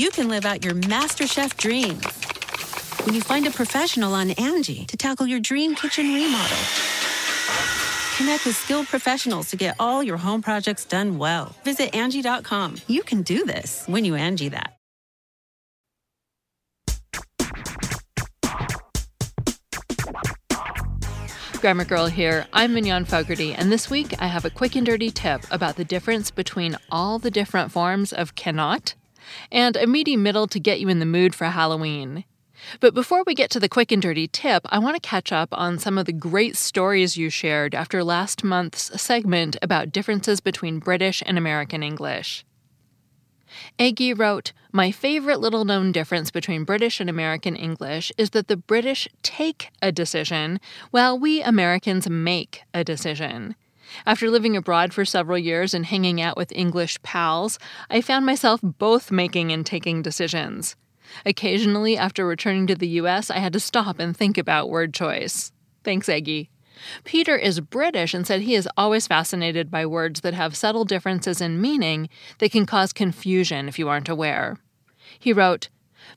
You can live out your MasterChef dream. when you find a professional on Angie to tackle your dream kitchen remodel. Connect with skilled professionals to get all your home projects done well. Visit Angie.com. You can do this when you Angie that. Grammar Girl here. I'm Mignon Fogarty, and this week I have a quick and dirty tip about the difference between all the different forms of cannot and a meaty middle to get you in the mood for Halloween. But before we get to the quick and dirty tip, I want to catch up on some of the great stories you shared after last month's segment about differences between British and American English. Aggie wrote, My favorite little known difference between British and American English is that the British take a decision, while we Americans make a decision. After living abroad for several years and hanging out with English pals, I found myself both making and taking decisions. Occasionally, after returning to the US, I had to stop and think about word choice. Thanks, Aggie. Peter is British and said he is always fascinated by words that have subtle differences in meaning that can cause confusion if you aren't aware. He wrote,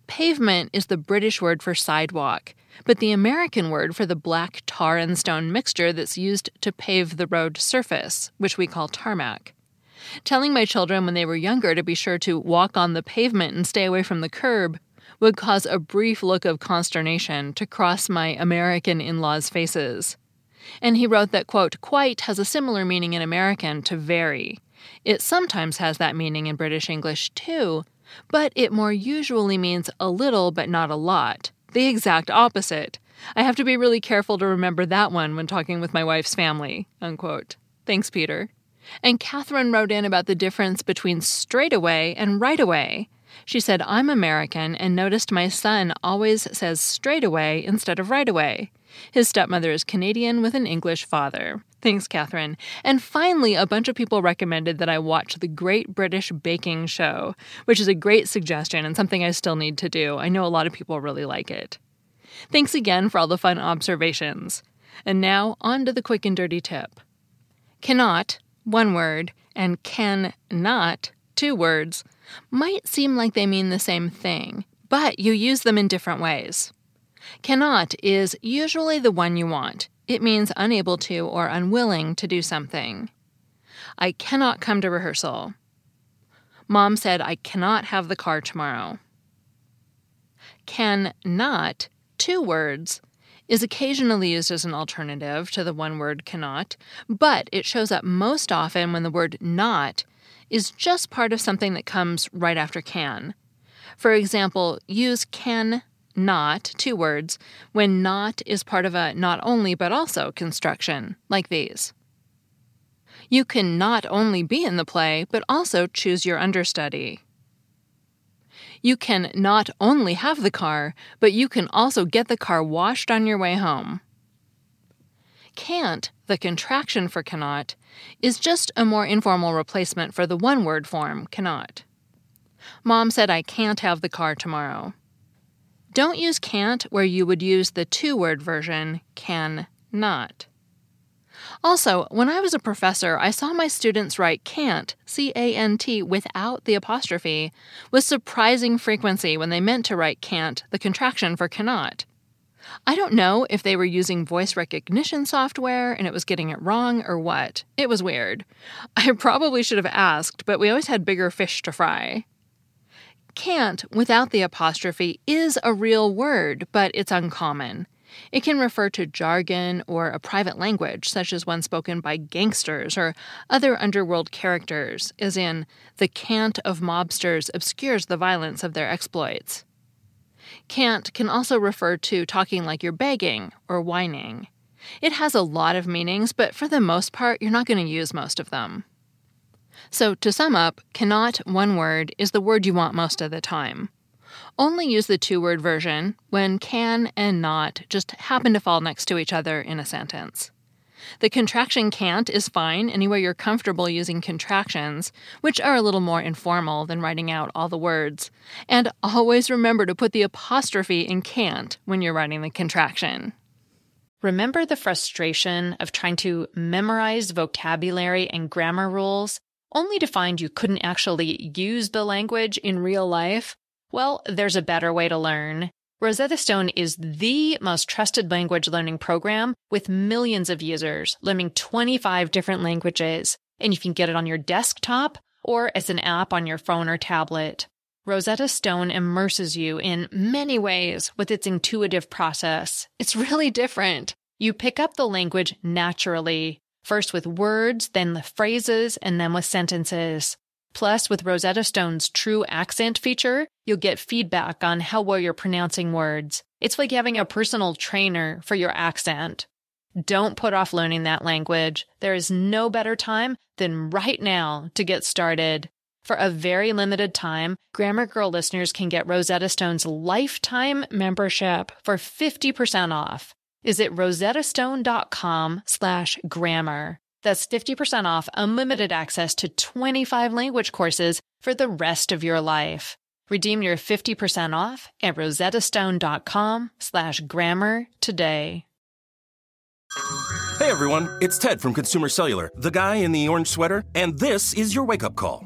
Pavement is the British word for sidewalk, but the American word for the black tar and stone mixture that's used to pave the road surface, which we call tarmac. Telling my children when they were younger to be sure to walk on the pavement and stay away from the curb would cause a brief look of consternation to cross my American in laws' faces. And he wrote that, quote, quite has a similar meaning in American to very. It sometimes has that meaning in British English too, but it more usually means a little but not a lot. The exact opposite. I have to be really careful to remember that one when talking with my wife's family. Unquote. Thanks, Peter. And Catherine wrote in about the difference between straight away and right away. She said, I'm American and noticed my son always says straight away instead of right away. His stepmother is Canadian with an English father. Thanks, Catherine. And finally, a bunch of people recommended that I watch the Great British Baking Show, which is a great suggestion and something I still need to do. I know a lot of people really like it. Thanks again for all the fun observations. And now, on to the quick and dirty tip. Cannot, one word, and can not, two words, might seem like they mean the same thing, but you use them in different ways. Cannot is usually the one you want. It means unable to or unwilling to do something. I cannot come to rehearsal. Mom said I cannot have the car tomorrow. Can not, two words, is occasionally used as an alternative to the one word cannot, but it shows up most often when the word not is just part of something that comes right after can. For example, use can not, two words, when not is part of a not only but also construction, like these. You can not only be in the play, but also choose your understudy. You can not only have the car, but you can also get the car washed on your way home. Can't, the contraction for cannot, is just a more informal replacement for the one word form, cannot. Mom said I can't have the car tomorrow. Don't use can't where you would use the two word version, can not. Also, when I was a professor, I saw my students write can't, C A N T, without the apostrophe, with surprising frequency when they meant to write can't, the contraction for cannot. I don't know if they were using voice recognition software and it was getting it wrong or what. It was weird. I probably should have asked, but we always had bigger fish to fry. Can't, without the apostrophe, is a real word, but it's uncommon. It can refer to jargon or a private language, such as one spoken by gangsters or other underworld characters, as in, the cant of mobsters obscures the violence of their exploits. Cant can also refer to talking like you're begging or whining. It has a lot of meanings, but for the most part, you're not going to use most of them. So, to sum up, cannot, one word, is the word you want most of the time. Only use the two word version when can and not just happen to fall next to each other in a sentence. The contraction can't is fine anywhere you're comfortable using contractions, which are a little more informal than writing out all the words. And always remember to put the apostrophe in can't when you're writing the contraction. Remember the frustration of trying to memorize vocabulary and grammar rules only to find you couldn't actually use the language in real life? Well, there's a better way to learn. Rosetta Stone is the most trusted language learning program with millions of users learning 25 different languages, and you can get it on your desktop or as an app on your phone or tablet. Rosetta Stone immerses you in many ways with its intuitive process. It's really different. You pick up the language naturally, first with words, then the phrases, and then with sentences. Plus, with Rosetta Stone's true accent feature, you'll get feedback on how well you're pronouncing words. It's like having a personal trainer for your accent. Don't put off learning that language. There is no better time than right now to get started. For a very limited time, Grammar Girl listeners can get Rosetta Stone's lifetime membership for 50% off. Visit rosettastone.com slash grammar. That's 50% off unlimited access to 25 language courses for the rest of your life. Redeem your 50% off at rosettastone.com slash grammar today. Hey everyone, it's Ted from Consumer Cellular, the guy in the orange sweater, and this is your wake up call.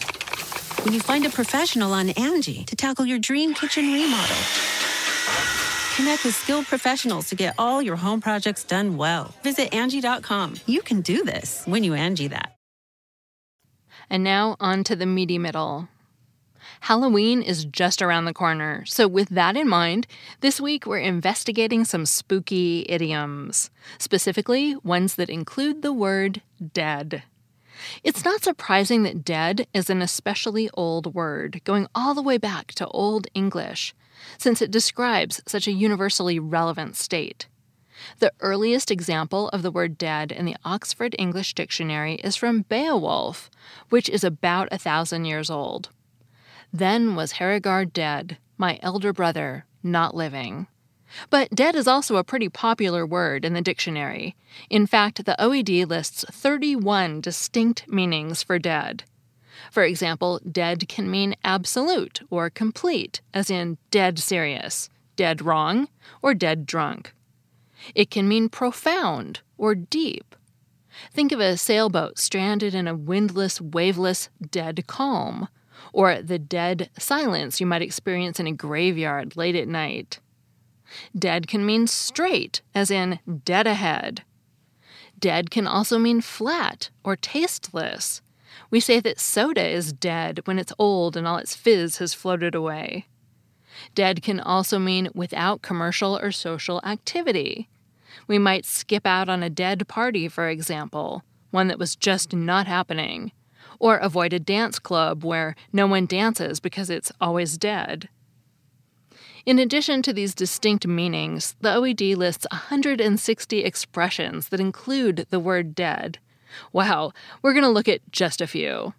when you find a professional on Angie to tackle your dream kitchen remodel. Connect with skilled professionals to get all your home projects done well. Visit Angie.com. You can do this when you Angie that. And now on to the meaty middle. Halloween is just around the corner, so with that in mind, this week we're investigating some spooky idioms, specifically ones that include the word dead. It's not surprising that dead is an especially old word, going all the way back to Old English, since it describes such a universally relevant state. The earliest example of the word dead in the Oxford English Dictionary is from Beowulf, which is about a thousand years old. Then was Herregard dead, my elder brother, not living. But dead is also a pretty popular word in the dictionary. In fact, the OED lists 31 distinct meanings for dead. For example, dead can mean absolute or complete, as in dead serious, dead wrong, or dead drunk. It can mean profound or deep. Think of a sailboat stranded in a windless, waveless, dead calm, or the dead silence you might experience in a graveyard late at night. Dead can mean straight, as in dead ahead. Dead can also mean flat or tasteless. We say that soda is dead when it's old and all its fizz has floated away. Dead can also mean without commercial or social activity. We might skip out on a dead party, for example, one that was just not happening, or avoid a dance club where no one dances because it's always dead. In addition to these distinct meanings, the OED lists 160 expressions that include the word dead. Wow, we're going to look at just a few.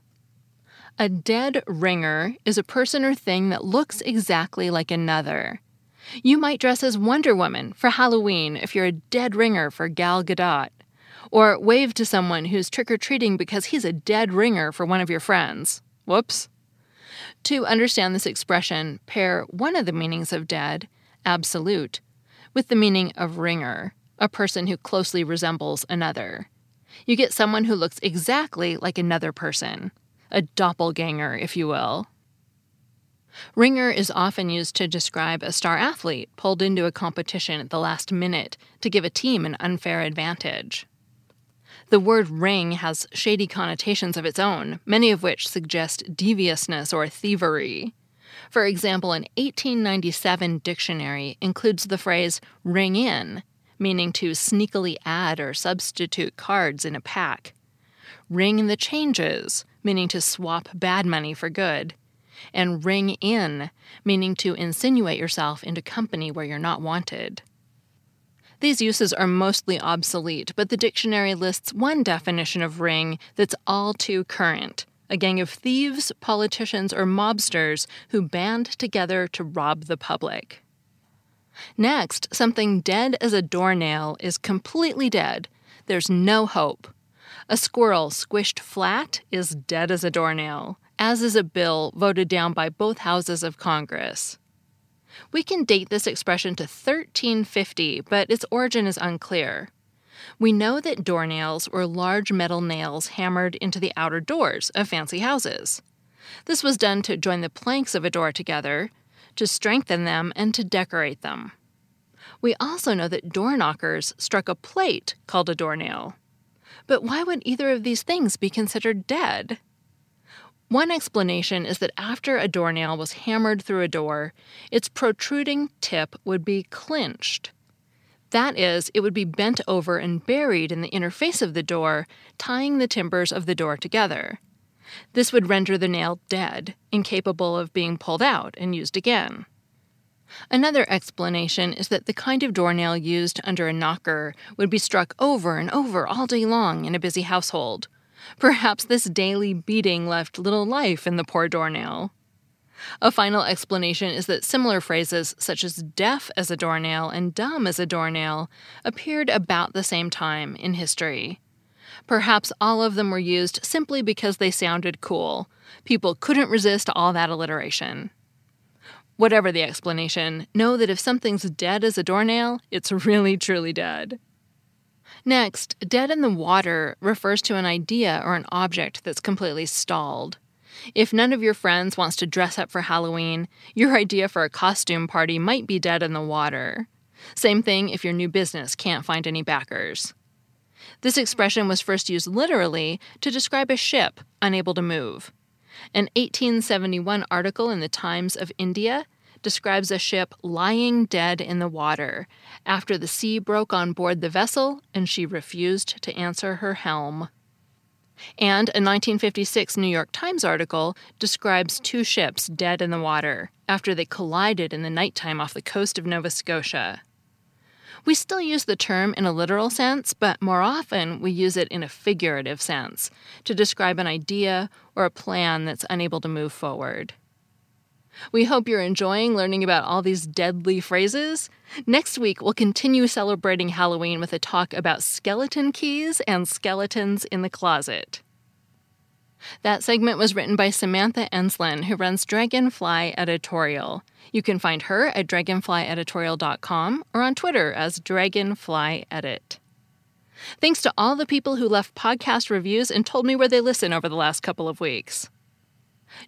A dead ringer is a person or thing that looks exactly like another. You might dress as Wonder Woman for Halloween if you're a dead ringer for Gal Gadot, or wave to someone who's trick or treating because he's a dead ringer for one of your friends. Whoops. To understand this expression, pair one of the meanings of dead, absolute, with the meaning of ringer, a person who closely resembles another. You get someone who looks exactly like another person, a doppelganger, if you will. Ringer is often used to describe a star athlete pulled into a competition at the last minute to give a team an unfair advantage. The word ring has shady connotations of its own, many of which suggest deviousness or thievery. For example, an 1897 dictionary includes the phrase ring in, meaning to sneakily add or substitute cards in a pack. Ring the changes, meaning to swap bad money for good. And ring in, meaning to insinuate yourself into company where you're not wanted. These uses are mostly obsolete, but the dictionary lists one definition of ring that's all too current a gang of thieves, politicians, or mobsters who band together to rob the public. Next, something dead as a doornail is completely dead. There's no hope. A squirrel squished flat is dead as a doornail, as is a bill voted down by both houses of Congress. We can date this expression to 1350, but its origin is unclear. We know that doornails were large metal nails hammered into the outer doors of fancy houses. This was done to join the planks of a door together, to strengthen them, and to decorate them. We also know that door knockers struck a plate called a doornail. But why would either of these things be considered dead? One explanation is that after a doornail was hammered through a door, its protruding tip would be clinched. That is, it would be bent over and buried in the inner face of the door, tying the timbers of the door together. This would render the nail dead, incapable of being pulled out and used again. Another explanation is that the kind of doornail used under a knocker would be struck over and over all day long in a busy household, Perhaps this daily beating left little life in the poor doornail. A final explanation is that similar phrases, such as deaf as a doornail and dumb as a doornail, appeared about the same time in history. Perhaps all of them were used simply because they sounded cool. People couldn't resist all that alliteration. Whatever the explanation, know that if something's dead as a doornail, it's really truly dead. Next, dead in the water refers to an idea or an object that's completely stalled. If none of your friends wants to dress up for Halloween, your idea for a costume party might be dead in the water. Same thing if your new business can't find any backers. This expression was first used literally to describe a ship unable to move. An 1871 article in the Times of India describes a ship lying dead in the water after the sea broke on board the vessel and she refused to answer her helm. And a 1956 New York Times article describes two ships dead in the water after they collided in the nighttime off the coast of Nova Scotia. We still use the term in a literal sense, but more often we use it in a figurative sense to describe an idea or a plan that's unable to move forward. We hope you're enjoying learning about all these deadly phrases. Next week, we'll continue celebrating Halloween with a talk about skeleton keys and skeletons in the closet. That segment was written by Samantha Enslen, who runs Dragonfly Editorial. You can find her at dragonflyeditorial.com or on Twitter as DragonflyEdit. Thanks to all the people who left podcast reviews and told me where they listen over the last couple of weeks.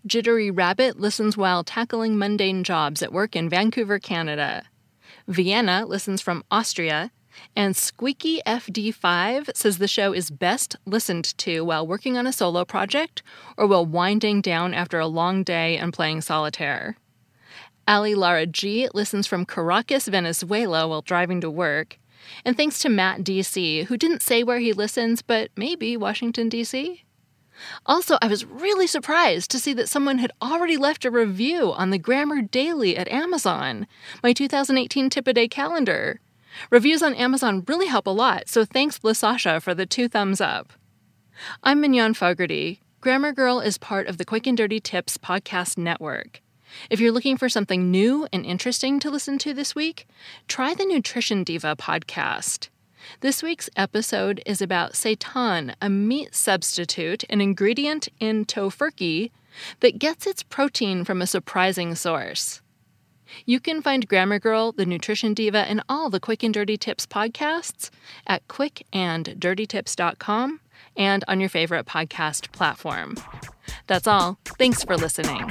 Jittery Rabbit listens while tackling mundane jobs at work in Vancouver, Canada. Vienna listens from Austria. And Squeaky FD5 says the show is best listened to while working on a solo project or while winding down after a long day and playing solitaire. Ali Lara G listens from Caracas, Venezuela while driving to work. And thanks to Matt DC, who didn't say where he listens, but maybe Washington, D.C.? Also, I was really surprised to see that someone had already left a review on the Grammar Daily at Amazon, my 2018 tip a day calendar. Reviews on Amazon really help a lot, so thanks LaSasha for the two thumbs up. I'm Mignon Fogarty. Grammar Girl is part of the Quick and Dirty Tips podcast network. If you're looking for something new and interesting to listen to this week, try the Nutrition Diva podcast. This week's episode is about seitan, a meat substitute, an ingredient in Tofurky that gets its protein from a surprising source. You can find Grammar Girl, the Nutrition Diva, and all the Quick and Dirty Tips podcasts at quickanddirtytips.com and on your favorite podcast platform. That's all. Thanks for listening.